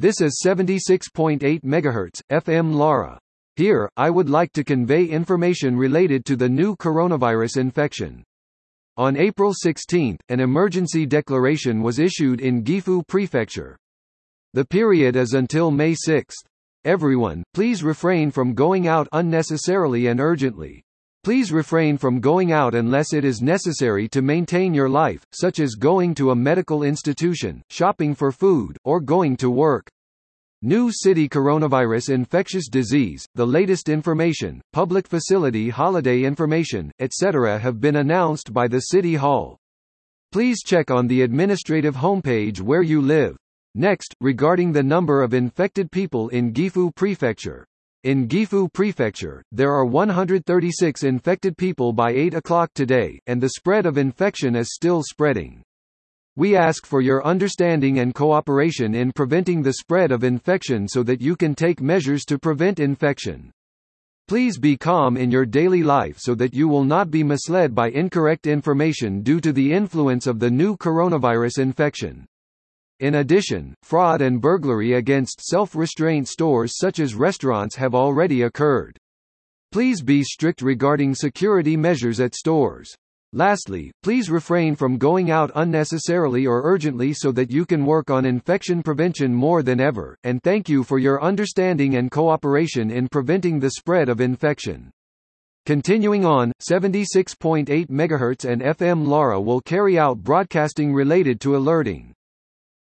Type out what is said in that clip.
This is 76.8 MHz, FM LARA. Here, I would like to convey information related to the new coronavirus infection. On April 16, an emergency declaration was issued in Gifu Prefecture. The period is until May 6. Everyone, please refrain from going out unnecessarily and urgently. Please refrain from going out unless it is necessary to maintain your life, such as going to a medical institution, shopping for food, or going to work. New city coronavirus infectious disease, the latest information, public facility holiday information, etc. have been announced by the City Hall. Please check on the administrative homepage where you live. Next, regarding the number of infected people in Gifu Prefecture. In Gifu Prefecture, there are 136 infected people by 8 o'clock today, and the spread of infection is still spreading. We ask for your understanding and cooperation in preventing the spread of infection so that you can take measures to prevent infection. Please be calm in your daily life so that you will not be misled by incorrect information due to the influence of the new coronavirus infection. In addition, fraud and burglary against self-restraint stores such as restaurants have already occurred. Please be strict regarding security measures at stores. Lastly, please refrain from going out unnecessarily or urgently so that you can work on infection prevention more than ever, and thank you for your understanding and cooperation in preventing the spread of infection. Continuing on, 76.8 MHz and FM LARA will carry out broadcasting related to alerting.